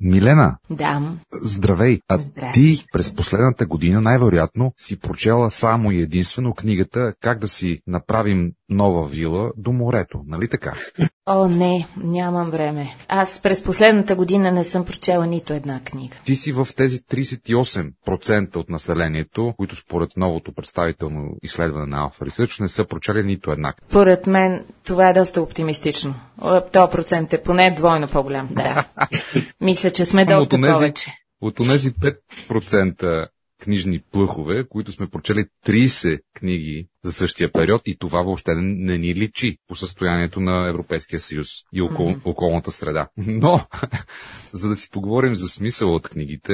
Милена, Да. здравей! А Здрасти. ти през последната година най-вероятно си прочела само и единствено книгата Как да си направим нова вила до морето, нали така? О, не, нямам време. Аз през последната година не съм прочела нито една книга. Ти си в тези 38% от населението, които според новото представително изследване на Alpha Research не са прочели нито една. Поред мен това е доста оптимистично. То процент е поне двойно по-голям. Да. Мисля, че сме доста от онези- повече. От тези 5% книжни плъхове, които сме прочели 30 книги за същия период и това въобще не, ни личи по състоянието на Европейския съюз и окол, Мгм. околната среда. Но, за да си поговорим за смисъл от книгите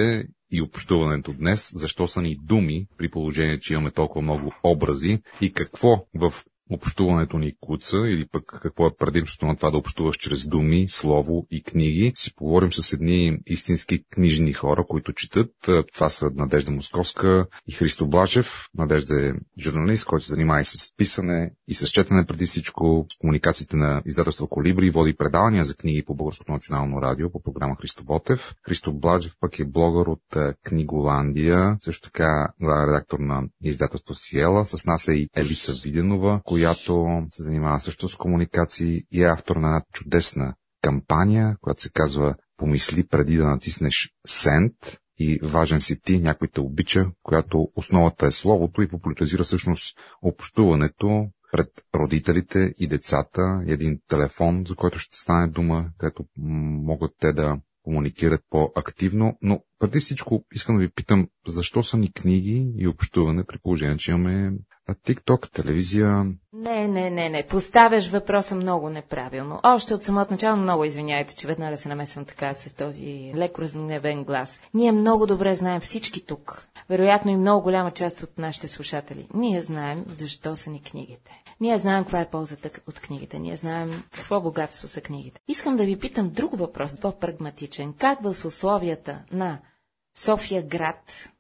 и общуването днес, защо са ни думи, при положение, че имаме толкова много образи и какво в общуването ни куца или пък какво е предимството на това да общуваш чрез думи, слово и книги. Си поговорим с едни истински книжни хора, които четат. Това са Надежда Московска и Христо Блажев. Надежда е журналист, който се занимава и с писане и с четене преди всичко, с комуникациите на издателство Колибри, води предавания за книги по Българското национално радио по програма Христо Ботев. Христо Блажев пък е блогър от е, Книголандия, също така редактор на издателство Сиела. С нас е и Елица Виденова, която се занимава също с комуникации и е автор на една чудесна кампания, която се казва Помисли преди да натиснеш Send и важен си ти, някой те обича, която основата е словото и популяризира всъщност общуването пред родителите и децата, един телефон, за който ще стане дума, където могат те да комуникират по-активно, но преди всичко искам да ви питам, защо са ни книги и общуване при положение, че имаме TikTok, телевизия, Не, не, не, не. Поставяш въпроса много неправилно. Още от самото начало много извиняйте, че веднага се намесвам така с този леко разгневен глас. Ние много добре знаем всички тук. Вероятно и много голяма част от нашите слушатели. Ние знаем защо са ни книгите. Ние знаем каква е ползата от книгите. Ние знаем какво богатство са книгите. Искам да ви питам друг въпрос, по-прагматичен. Как в условията на София град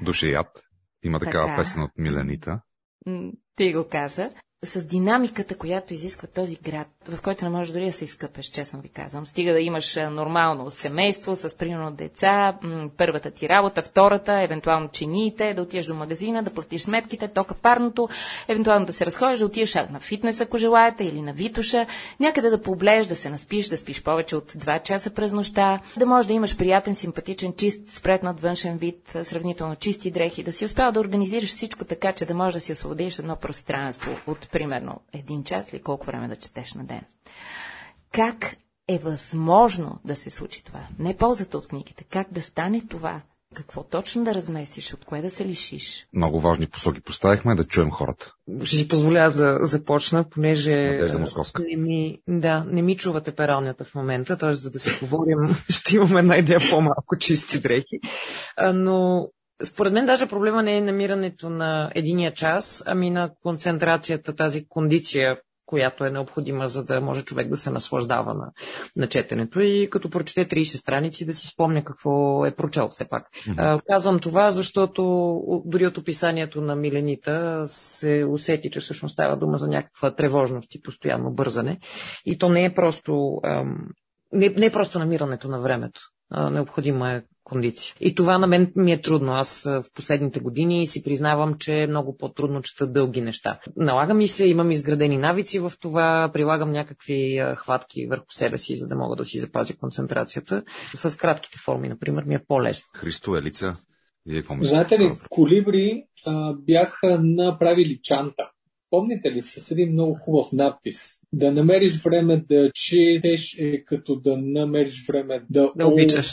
душеят. Има такава Така. песен от Миленита. М, ти го каза, с динамиката, която изисква този град, в който не можеш дори да се изкъпеш, честно ви казвам. Стига да имаш а, нормално семейство, с примерно деца, първата ти работа, втората, евентуално чиниите, да отидеш до магазина, да платиш сметките, тока парното, евентуално да се разходиш, да отидеш на фитнес, ако желаете, или на Витуша, някъде да поблееш, да се наспиш, да спиш повече от 2 часа през нощта, да можеш да имаш приятен, симпатичен, чист, спретнат външен вид, сравнително чисти дрехи, да си успял да организираш всичко така, че да можеш да си освободиш едно пространство от примерно един час или колко време да четеш на ден. Как е възможно да се случи това? Не ползата от книгите. Как да стане това? Какво точно да разместиш? От кое да се лишиш? Много важни посоки поставихме да чуем хората. Ще си позволя аз да започна, понеже Надежда а, Московска. не ми, да, не ми чувате пералнята в момента, т.е. за да си говорим, ще имаме една идея по-малко чисти дрехи. Но според мен даже проблема не е намирането на единия час, ами на концентрацията, тази кондиция, която е необходима, за да може човек да се наслаждава на, на четенето и като прочете 30 страници да си спомня какво е прочел все пак. А, казвам това, защото дори от описанието на Миленита се усети, че всъщност става дума за някаква тревожност и постоянно бързане. И то не е просто, ам, не, не е просто намирането на времето. Необходима е кондиция. И това на мен ми е трудно. Аз в последните години си признавам, че е много по-трудно чета дълги неща. Налага ми се, имам изградени навици в това, прилагам някакви хватки върху себе си, за да мога да си запазя концентрацията. С кратките форми, например, ми е по-лесно. Христо, Елица, вие какво? Знаете ли, колибри а, бяха направили чанта. Помните ли с един много хубав надпис? Да намериш време да четеш е като да намериш време да, Да обичаш.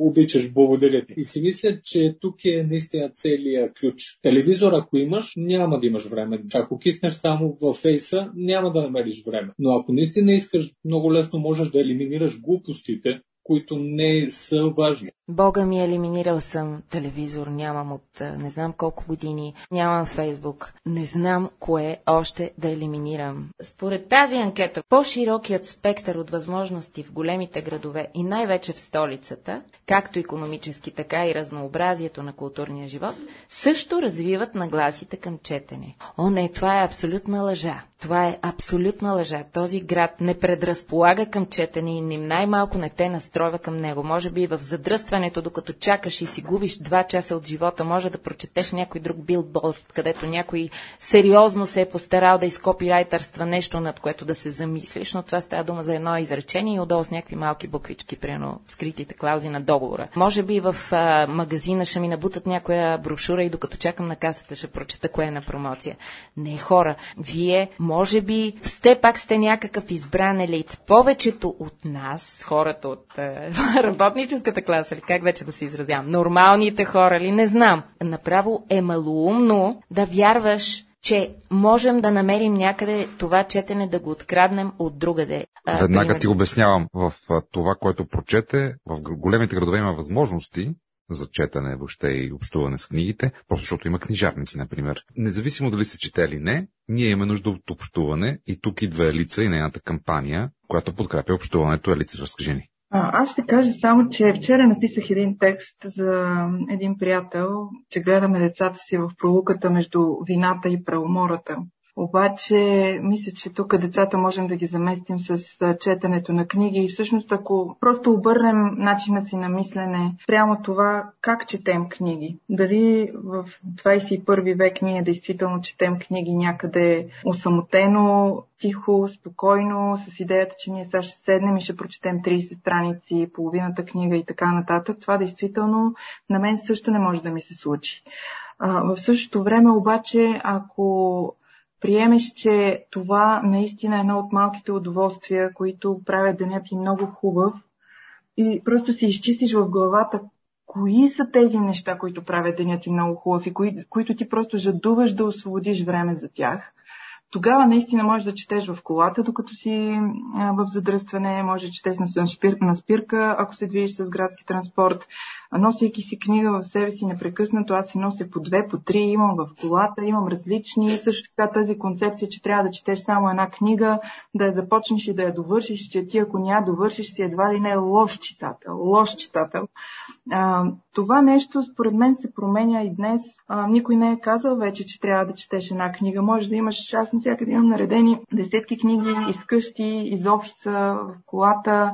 обичаш, благодаря ти. И си мисля, че тук е наистина целият ключ. Телевизор, ако имаш, няма да имаш време. Ако киснеш само във фейса, няма да намериш време. Но ако наистина искаш, много лесно можеш да елиминираш глупостите, които не са важни. Бога ми е елиминирал съм телевизор, нямам от а, не знам колко години, нямам фейсбук, не знам кое още да елиминирам. Според тази анкета, по-широкият спектър от възможности в големите градове и най-вече в столицата, както економически, така и разнообразието на културния живот, също развиват нагласите към четене. О, не, това е абсолютна лъжа. Това е абсолютна лъжа. Този град не предразполага към четене и най-малко не те настройва към него. Може би в задръстването, докато чакаш и си губиш два часа от живота, може да прочетеш някой друг билборд, където някой сериозно се е постарал да изкопирайтърства нещо, над което да се замислиш, но това става дума за едно изречение и отдолу с някакви малки буквички, примерно скритите клаузи на договора. Може би в а, магазина ще ми набутат някоя брошура и докато чакам на касата ще прочета кое е на промоция. Не, хора, вие може би сте пак сте някакъв избран елит. Повечето от нас, хората от е, работническата класа, или как вече да се изразявам, нормалните хора ли, не знам, направо е малоумно да вярваш, че можем да намерим някъде това четене да го откраднем от другаде. Веднага ти обяснявам. В това, което прочете, в големите градове има възможности, за четане въобще и общуване с книгите, просто защото има книжарници, например. Независимо дали се чете или не, ние имаме нужда от общуване и тук идва Елица и нейната кампания, която подкрепя общуването. Елица, разкажи ни. А, аз ще кажа само, че вчера написах един текст за един приятел, че гледаме децата си в пролуката между вината и правомората. Обаче, мисля, че тук децата можем да ги заместим с четенето на книги и всъщност ако просто обърнем начина си на мислене прямо това как четем книги. Дали в 21 век ние действително четем книги някъде осамотено, тихо, спокойно, с идеята, че ние сега ще седнем и ще прочетем 30 страници, половината книга и така нататък. Това действително на мен също не може да ми се случи. в същото време обаче, ако приемеш, че това наистина е едно от малките удоволствия, които правят денят ти много хубав и просто си изчистиш в главата кои са тези неща, които правят денят ти много хубав и кои, които ти просто жадуваш да освободиш време за тях. Тогава наистина можеш да четеш в колата, докато си в задръстване, може да четеш на, спир, на спирка, ако се движиш с градски транспорт, носейки си книга в себе си непрекъснато, аз си нося по две, по три, имам в колата, имам различни, също така тази концепция, че трябва да четеш само една книга, да я започнеш и да я довършиш, че ти ако няма довършиш, ти едва ли не е лош читател, лош читател. А, това нещо според мен се променя и днес. А, никой не е казал вече, че трябва да четеш една книга. Може да имаш, аз навсякъде имам наредени десетки книги из къщи, из офиса, в колата.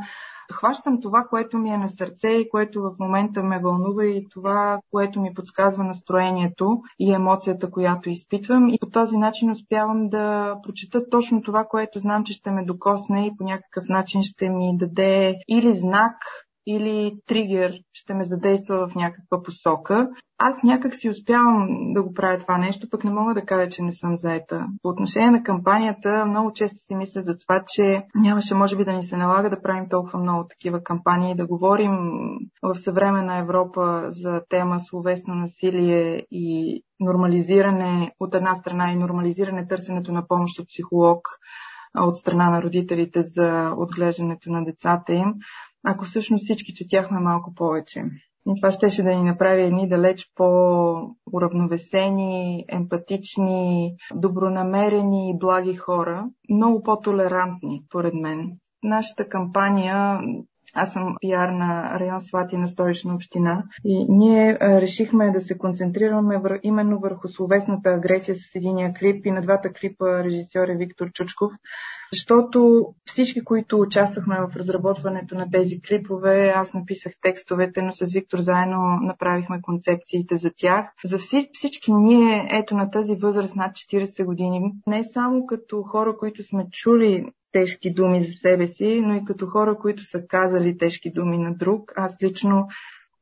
Хващам това, което ми е на сърце и което в момента ме вълнува и това, което ми подсказва настроението и емоцията, която изпитвам. И по този начин успявам да прочета точно това, което знам, че ще ме докосне и по някакъв начин ще ми даде или знак, или тригер ще ме задейства в някаква посока. Аз някак си успявам да го правя това нещо, пък не мога да кажа, че не съм заета. По отношение на кампанията, много често си мисля за това, че нямаше може би да ни се налага да правим толкова много такива кампании, да говорим в съвременна Европа за тема словесно насилие и нормализиране от една страна и нормализиране търсенето на помощ от психолог от страна на родителите за отглеждането на децата им ако всъщност всички четяхме малко повече. И това щеше да ни направи едни далеч по-уравновесени, емпатични, добронамерени и благи хора, много по-толерантни, поред мен. Нашата кампания аз съм пиар на район Слати на столична община и ние решихме да се концентрираме именно върху словесната агресия с единия клип и на двата клипа режисьор е Виктор Чучков, защото всички, които участвахме в разработването на тези клипове, аз написах текстовете, но с Виктор заедно направихме концепциите за тях. За всички ние, ето на тази възраст над 40 години, не само като хора, които сме чули тежки думи за себе си, но и като хора, които са казали тежки думи на друг. Аз лично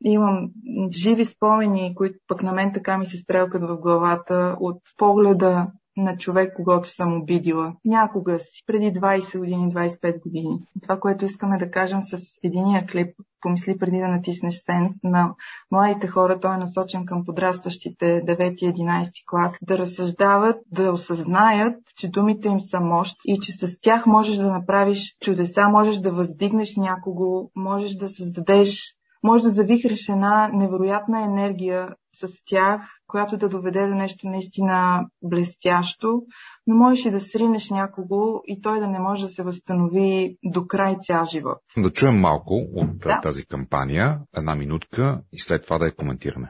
имам живи спомени, които пък на мен така ми се стрелкат в главата от погледа на човек, когато съм обидила. Някога си, преди 20 години, 25 години. Това, което искаме да кажем с единия клип, помисли преди да натиснеш сен на младите хора, той е насочен към подрастващите 9-11 клас, да разсъждават, да осъзнаят, че думите им са мощ и че с тях можеш да направиш чудеса, можеш да въздигнеш някого, можеш да създадеш може да завихреш една невероятна енергия с тях, която да доведе до нещо наистина блестящо, но можеш и да сринеш някого и той да не може да се възстанови до край цял живот. Да чуем малко от да. тази кампания, една минутка и след това да я коментираме.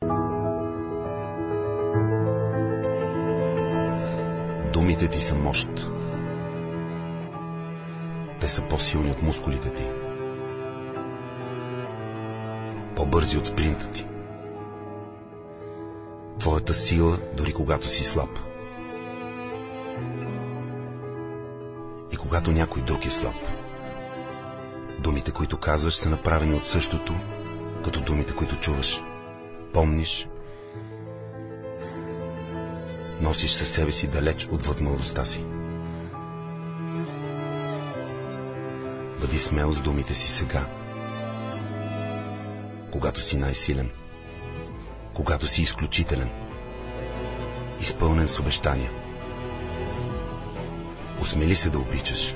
Думите ти са мощ. Те са по-силни от мускулите ти. По-бързи от спринта ти. Твоята сила, дори когато си слаб. И когато някой друг е слаб. Думите, които казваш, са направени от същото, като думите, които чуваш. Помниш, носиш със себе си далеч отвъд младостта си. Бъди смел с думите си сега, когато си най-силен, когато си изключителен, изпълнен с обещания. Осмели се да обичаш,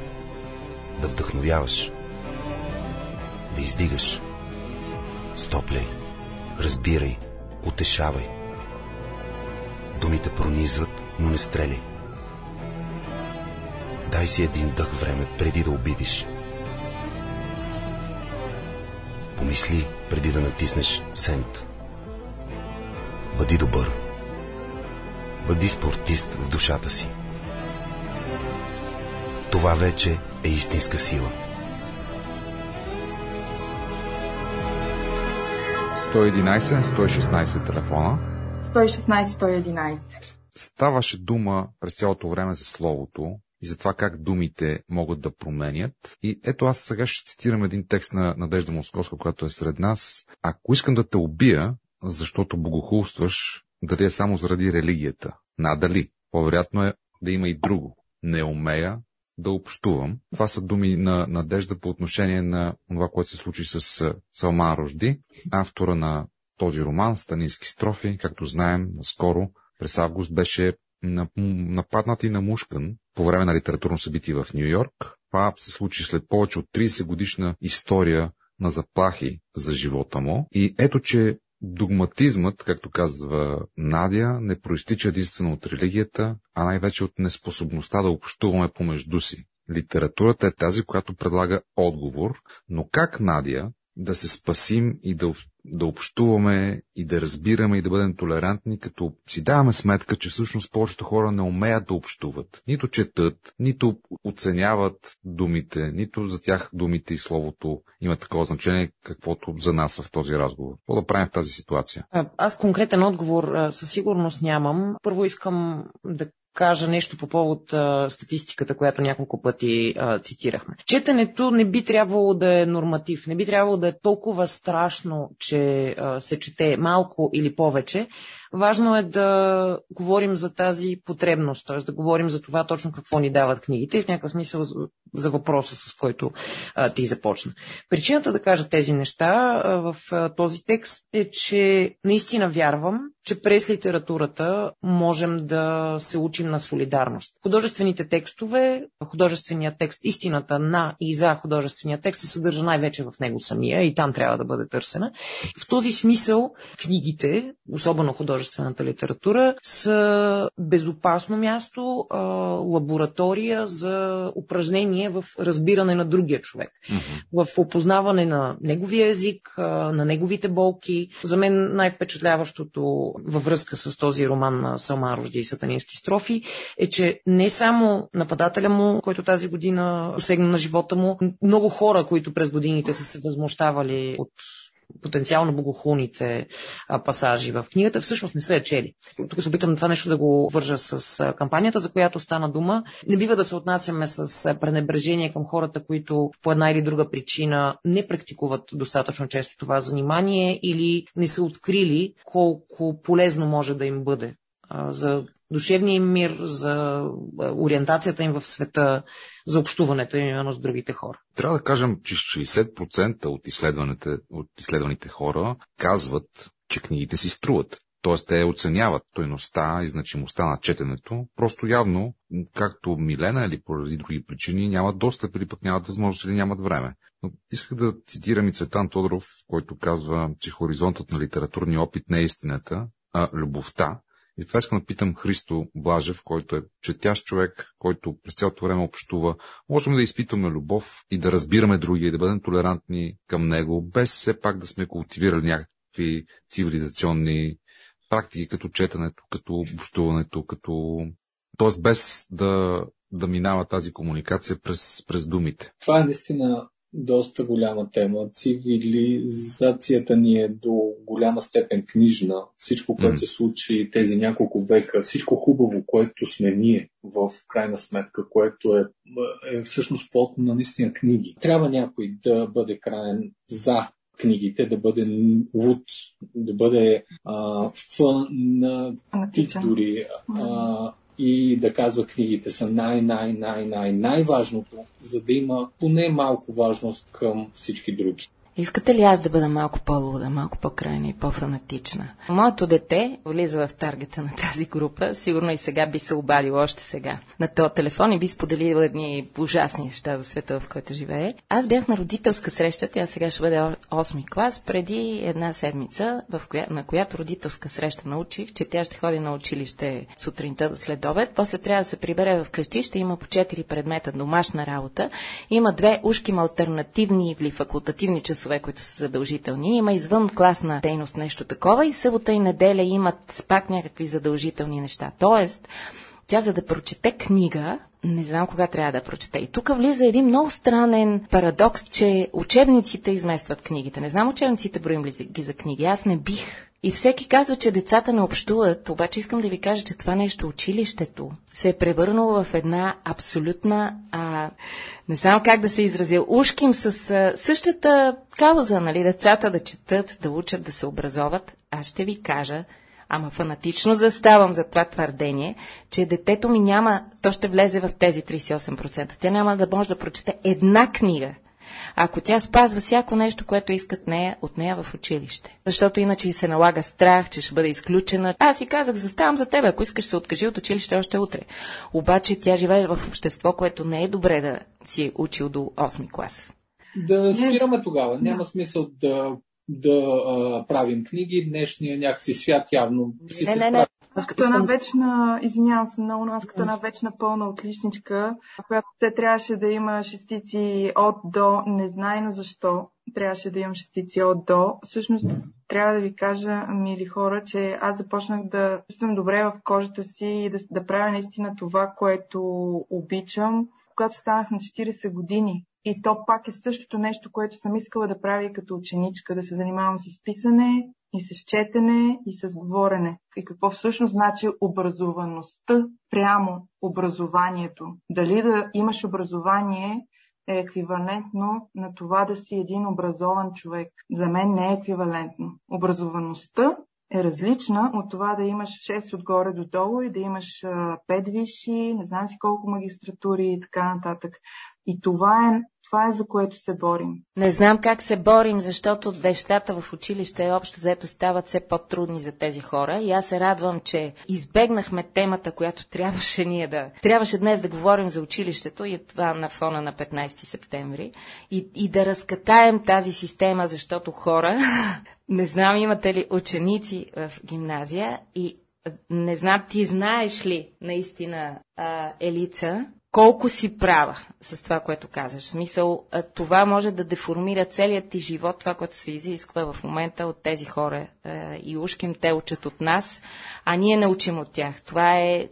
да вдъхновяваш, да издигаш. Стопляй, разбирай, утешавай. Думите пронизват, но не стреляй. Дай си един дъх време преди да обидиш. Помисли преди да натиснеш сент. Бъди добър. Бъди спортист в душата си. Това вече е истинска сила. 111, 116 телефона. 116-111. Ставаше дума през цялото време за словото и за това как думите могат да променят. И ето аз сега ще цитирам един текст на Надежда Московска, която е сред нас. Ако искам да те убия, защото богохулстваш, дали е само заради религията? Надали. По-вероятно е да има и друго. Не умея да общувам. Това са думи на Надежда по отношение на това, което се случи с Салман Рожди, автора на този роман, Станински строфи, както знаем, наскоро, през август беше нападнат и намушкан по време на литературно събитие в Нью Йорк. Това се случи след повече от 30 годишна история на заплахи за живота му. И ето, че догматизмът, както казва Надя, не проистича единствено от религията, а най-вече от неспособността да общуваме помежду си. Литературата е тази, която предлага отговор, но как, Надя, да се спасим и да, да общуваме и да разбираме и да бъдем толерантни, като си даваме сметка, че всъщност повечето хора не умеят да общуват. Нито четат, нито оценяват думите, нито за тях думите и словото има такова значение, каквото за нас в този разговор. Какво да правим в тази ситуация? Аз конкретен отговор със сигурност нямам. Първо искам да кажа нещо по повод а, статистиката, която няколко пъти а, цитирахме. Четенето не би трябвало да е норматив, не би трябвало да е толкова страшно, че а, се чете малко или повече. Важно е да говорим за тази потребност, т.е. да говорим за това точно какво ни дават книгите и в някакъв смисъл за въпроса, с който а, ти започна. Причината да кажа тези неща а, в а, този текст е, че наистина вярвам, че през литературата можем да се учим на солидарност. Художествените текстове, художественият текст, истината на и за художествения текст се съдържа най-вече в него самия и там трябва да бъде търсена. В този смисъл книгите, особено художествената литература, са безопасно място, лаборатория за упражнение в разбиране на другия човек, mm-hmm. в опознаване на неговия език, на неговите болки. За мен най-впечатляващото във връзка с този роман на Салма Рожди и сатанински строфи е, че не само нападателя му, който тази година посегна на живота му, много хора, които през годините са се възмущавали от потенциално богохулните пасажи в книгата, всъщност не са я чели. Тук се опитам това нещо да го вържа с кампанията, за която стана дума. Не бива да се отнасяме с пренебрежение към хората, които по една или друга причина не практикуват достатъчно често това занимание или не са открили колко полезно може да им бъде за душевния им мир, за ориентацията им в света, за общуването им именно с другите хора. Трябва да кажем, че 60% от от изследваните хора казват, че книгите си струват. Тоест те оценяват стойността и значимостта на четенето. Просто явно, както Милена или поради други причини, нямат достъп или пък нямат възможност или нямат време. Но исках да цитирам и Цветан Тодоров, който казва, че хоризонтът на литературния опит не е истината, а любовта. И това искам да питам Христо Блажев, който е четящ човек, който през цялото време общува. Можем да изпитваме любов и да разбираме другия и да бъдем толерантни към него, без все пак да сме култивирали някакви цивилизационни практики, като четенето, като общуването, като... Тоест без да да минава тази комуникация през, през думите? Това е наистина доста голяма тема. Цивилизацията ни е до голяма степен книжна. Всичко, което mm. се случи тези няколко века, всичко хубаво, което сме ние, в крайна сметка, което е, е всъщност плод на наистина книги. Трябва някой да бъде крайен за книгите, да бъде луд, да бъде а, фанатик дори. А, и да казва книгите са най-най-най-най най-важното, за да има поне малко важност към всички други. Искате ли аз да бъда малко по-луда, малко по-крайна и по-фанатична? Моето дете влиза в таргета на тази група. Сигурно и сега би се обадил още сега на този телефон и би споделил едни ужасни неща за света, в който живее. Аз бях на родителска среща, тя сега ще бъде 8 клас, преди една седмица, в коя, на която родителска среща научих, че тя ще ходи на училище сутринта до след обед. После трябва да се прибере в къщи, ще има по 4 предмета домашна работа. Има две ушким альтернативни или факултативни часове часове, които са задължителни. Има извън класна дейност нещо такова и събота и неделя имат пак някакви задължителни неща. Тоест, тя за да прочете книга, не знам кога трябва да прочете. И тук влиза един много странен парадокс, че учебниците изместват книгите. Не знам учебниците броим ли ги за книги. Аз не бих и всеки казва, че децата не общуват, обаче искам да ви кажа, че това нещо, училището, се е превърнало в една абсолютна, а, не знам как да се изразя, ушким с а, същата кауза, нали, децата да четат, да учат, да се образоват. Аз ще ви кажа, ама фанатично заставам за това твърдение, че детето ми няма, то ще влезе в тези 38%. Тя няма да може да прочете една книга ако тя спазва всяко нещо, което искат нея, от нея в училище. Защото иначе и се налага страх, че ще бъде изключена. Аз си казах, заставам за теб, ако искаш се откажи от училище още утре. Обаче тя живее в общество, което не е добре да си е учил до 8 клас. Да спираме тогава. Няма смисъл да да а, правим книги. Днешния някакси свят явно си не, се не, не. Аз като една вечна, извинявам се много, но аз като една вечна пълна отличничка, която те трябваше да има шестици от до, незнайно защо трябваше да имам шестици от до. Всъщност, трябва да ви кажа, мили хора, че аз започнах да чувствам добре в кожата си и да, да правя наистина това, което обичам, когато станах на 40 години. И то пак е същото нещо, което съм искала да правя и като ученичка, да се занимавам с писане, и с четене, и с говорене. И какво всъщност значи образоваността прямо образованието. Дали да имаш образование е еквивалентно на това да си един образован човек. За мен не е еквивалентно. Образоваността е различна от това да имаш 6 отгоре до долу и да имаш 5 висши, не знам си колко магистратури и така нататък. И това е, това е за което се борим. Не знам как се борим, защото нещата в училище общо взето стават все по-трудни за тези хора. И аз се радвам, че избегнахме темата, която трябваше ние да... Трябваше днес да говорим за училището и това на фона на 15 септември. И, и да разкатаем тази система, защото хора... Не знам имате ли ученици в гимназия и не знам, ти знаеш ли наистина а, Елица, колко си права с това, което казваш. В смисъл, това може да деформира целият ти живот, това, което се изисква в момента от тези хора. И ушким те учат от нас, а ние не учим от тях. Това е...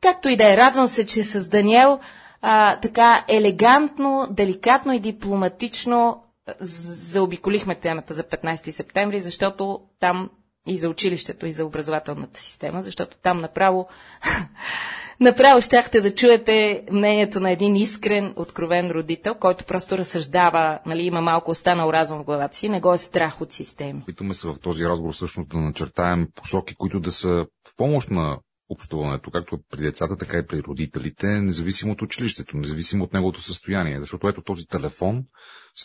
Както и да е, радвам се, че с Даниел а, така елегантно, деликатно и дипломатично заобиколихме темата за 15 септември, защото там и за училището, и за образователната система, защото там направо Направо щяхте да чуете мнението на един искрен, откровен родител, който просто разсъждава, нали, има малко останал разум в главата си, не го е страх от системи. Питаме се в този разговор всъщност да начертаем посоки, които да са в помощ на общуването, както при децата, така и при родителите, независимо от училището, независимо от неговото състояние. Защото ето този телефон,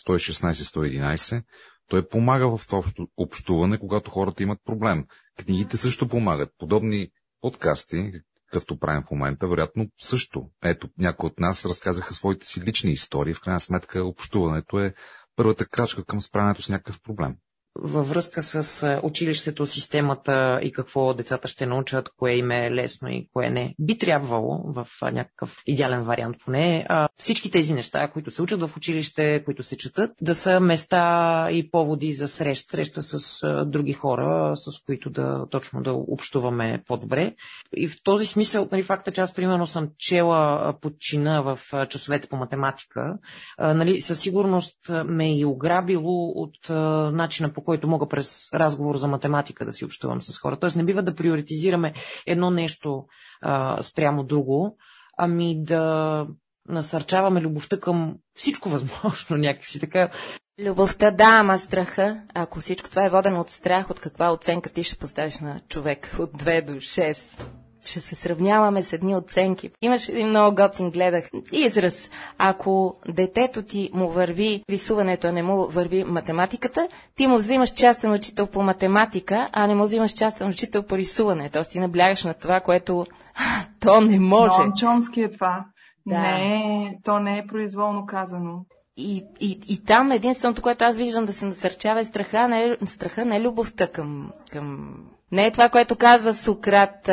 116-111, той помага в това общуване, когато хората имат проблем. Книгите също помагат. Подобни подкасти, какъвто правим в момента, вероятно също. Ето, някои от нас разказаха своите си лични истории. В крайна сметка, общуването е първата крачка към справянето с някакъв проблем. Във връзка с училището, системата и какво децата ще научат, кое им е лесно и кое не. Би трябвало в някакъв идеален вариант поне всички тези неща, които се учат в училище, които се четат, да са места и поводи за среща, среща с други хора, с които да точно да общуваме по-добре. И в този смисъл, нали, факта, че аз примерно съм чела подчина в часовете по математика, нали, със сигурност ме е и ограбило от начина по който мога през разговор за математика да си общувам с хора. Тоест не бива да приоритизираме едно нещо а, спрямо друго, ами да насърчаваме любовта към всичко възможно някакси. Така, Любовта, да, ама страха. Ако всичко това е водено от страх, от каква оценка ти ще поставиш на човек от 2 до 6? Ще се сравняваме с едни оценки. Имаш един много готин, гледах израз. Ако детето ти му върви рисуването, а не му върви математиката, ти му взимаш частен учител по математика, а не му взимаш частен учител по рисуване. Тоест ти наблягаш на това, което то не може. Но Чомски е това. Да. Не, то не е произволно казано. И, и, и там единственото, което аз виждам да се насърчава е страха, не, страха, не любовта към, към не е това, което казва Сократ.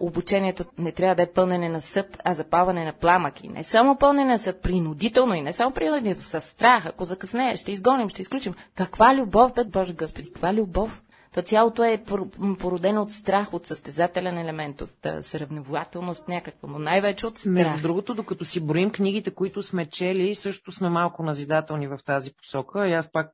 Обучението не трябва да е пълнене на съд, а запаване на пламък. И не само пълнене на съд, принудително и не само принудително, с страх. Ако закъснее, ще изгоним, ще изключим. Каква любов, бе, Боже Господи, каква любов? То цялото е породено от страх, от състезателен елемент, от сравневателност някаква, но най-вече от страх. Между другото, докато си броим книгите, които сме чели, също сме малко назидателни в тази посока. И аз пак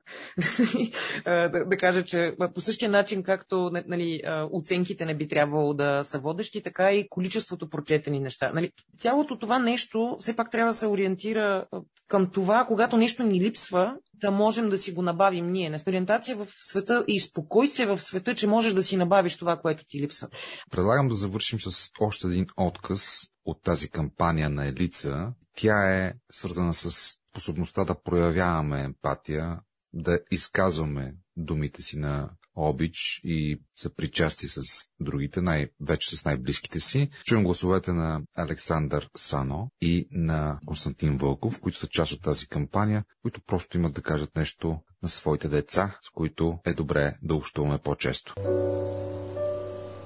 да, да кажа, че по същия начин, както нали, оценките не би трябвало да са водещи, така и количеството прочетени неща. Нали, цялото това нещо все пак трябва да се ориентира към това, когато нещо ни липсва, да можем да си го набавим ние. Ориентация в света и спокойствие в света, че можеш да си набавиш това, което ти липсва. Предлагам да завършим с още един отказ от тази кампания на Елица. Тя е свързана с способността да проявяваме емпатия, да изказваме думите си на обич и съпричасти с другите, най-вече с най-близките си. Чуем гласовете на Александър Сано и на Константин Вълков, които са част от тази кампания, които просто имат да кажат нещо на своите деца, с които е добре да общуваме по-често.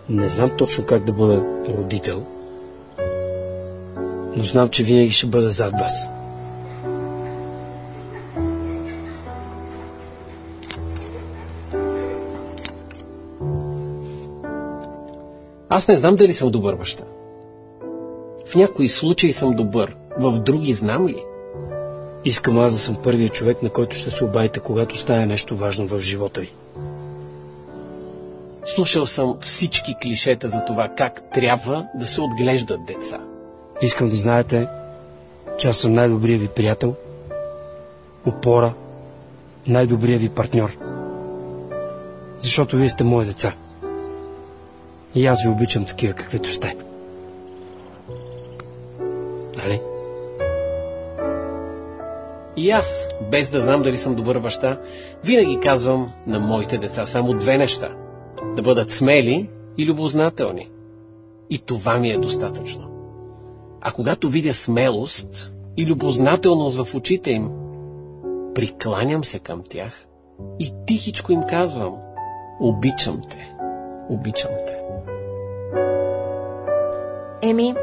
Не знам точно как да бъда родител, но знам, че винаги ще бъда зад вас. Аз не знам дали съм добър баща. В някои случаи съм добър, в други знам ли? Искам аз да съм първият човек, на който ще се обадите, когато стане нещо важно в живота ви. Слушал съм всички клишета за това как трябва да се отглеждат деца. Искам да знаете, че аз съм най-добрият ви приятел, опора, най-добрият ви партньор. Защото вие сте мои деца. И аз ви обичам такива, каквито сте. Нали? И аз, без да знам дали съм добър баща, винаги казвам на моите деца само две неща. Да бъдат смели и любознателни. И това ми е достатъчно. А когато видя смелост и любознателност в очите им, прикланям се към тях и тихичко им казвам Обичам те, обичам те. Еми,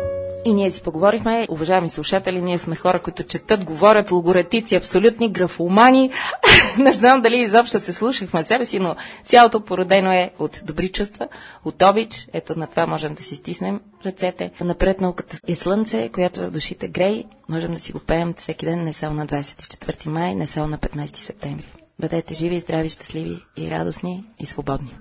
и ние си поговорихме, уважаеми слушатели, ние сме хора, които четат, говорят, логоретици, абсолютни графомани. Не знам дали изобщо се слушахме себе си, но цялото породено е от добри чувства, от обич. Ето на това можем да си стиснем ръцете. Напред науката е слънце, която в душите грей. Можем да си го пеем всеки ден, не само на 24 май, не само на 15 септември. Бъдете живи, здрави, щастливи и радостни и свободни.